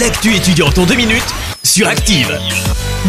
L'actu étudiante en deux minutes sur Active.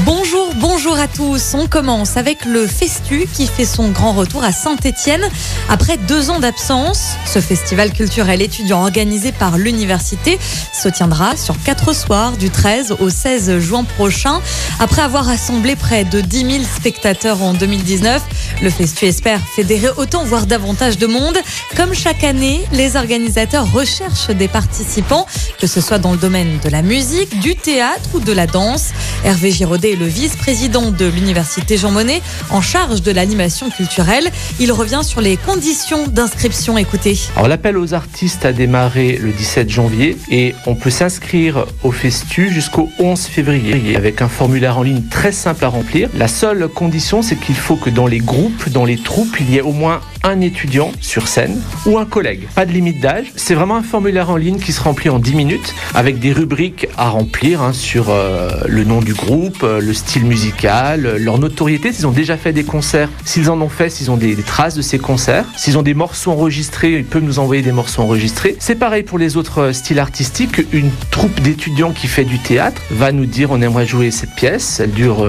Bonjour, bonjour à tous. On commence avec le Festu qui fait son grand retour à Saint-Étienne après deux ans d'absence. Ce festival culturel étudiant organisé par l'université se tiendra sur quatre soirs du 13 au 16 juin prochain. Après avoir rassemblé près de 10 000 spectateurs en 2019, le Festu espère fédérer autant voire davantage de monde. Comme chaque année, les organisateurs recherchent des participants, que ce soit dans le domaine de la musique, du théâtre ou de la danse. Hervé Giraudet est le vice-président de l'université Jean Monnet en charge de l'animation culturelle. Il revient sur les conditions d'inscription. Écoutez. Alors l'appel aux artistes a démarré le 17 janvier et on peut s'inscrire au Festu jusqu'au 11 février avec un formulaire en ligne très simple à remplir. La seule condition c'est qu'il faut que dans les groupes, dans les troupes, il y ait au moins un étudiant sur scène ou un collègue. Pas de limite d'âge. C'est vraiment un formulaire en ligne qui se remplit en 10 minutes avec des rubriques à remplir hein, sur euh, le nom du groupe, euh, le style musical, euh, leur notoriété, s'ils ont déjà fait des concerts, s'ils en ont fait, s'ils ont des, traces de ces concerts, s'ils ont des morceaux enregistrés, ils peuvent nous envoyer des morceaux enregistrés. C'est pareil pour les autres styles artistiques. Une troupe d'étudiants qui fait du théâtre va nous dire on aimerait jouer cette pièce, elle dure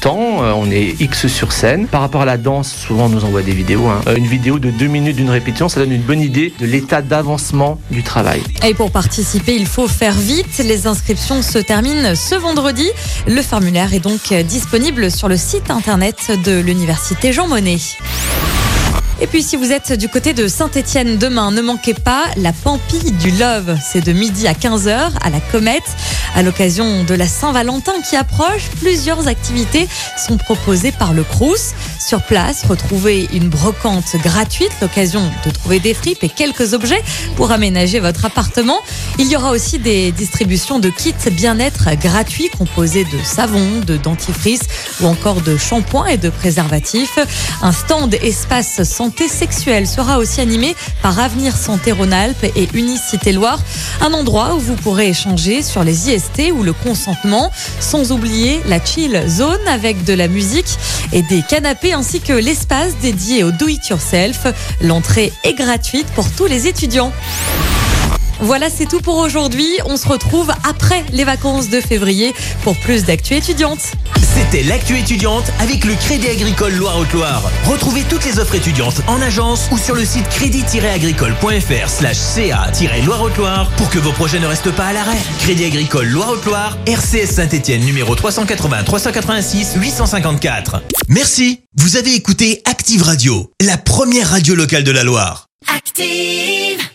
tant, on est X sur scène. Par rapport à la danse, souvent on nous envoie des vidéos. hein. Vidéo de deux minutes d'une répétition, ça donne une bonne idée de l'état d'avancement du travail. Et pour participer, il faut faire vite. Les inscriptions se terminent ce vendredi. Le formulaire est donc disponible sur le site internet de l'université Jean Monnet. Et puis si vous êtes du côté de Saint-Étienne demain, ne manquez pas la Pampille du Love. C'est de midi à 15h à la Comète. À l'occasion de la Saint-Valentin qui approche, plusieurs activités sont proposées par le Crous. Sur place, retrouvez une brocante gratuite, l'occasion de trouver des fripes et quelques objets pour aménager votre appartement. Il y aura aussi des distributions de kits bien-être gratuits composés de savon, de dentifrice ou encore de shampoing et de préservatifs. Un stand espace santé sexuelle sera aussi animé par Avenir Santé Rhône-Alpes et Unicité Loire, un endroit où vous pourrez échanger sur les IST ou le consentement, sans oublier la chill zone avec de la musique et des canapés ainsi que l'espace dédié au do-it-yourself. L'entrée est gratuite pour tous les étudiants. Voilà, c'est tout pour aujourd'hui. On se retrouve après les vacances de février pour plus d'actu étudiantes. C'était l'actu étudiante avec le Crédit Agricole Loire-Haute-Loire. Retrouvez toutes les offres étudiantes en agence ou sur le site crédit-agricole.fr slash ca-loire-haute-loire pour que vos projets ne restent pas à l'arrêt. Crédit Agricole Loire-Haute-Loire, RCS Saint-Etienne numéro 380 386 854. Merci. Vous avez écouté Active Radio, la première radio locale de la Loire. Active.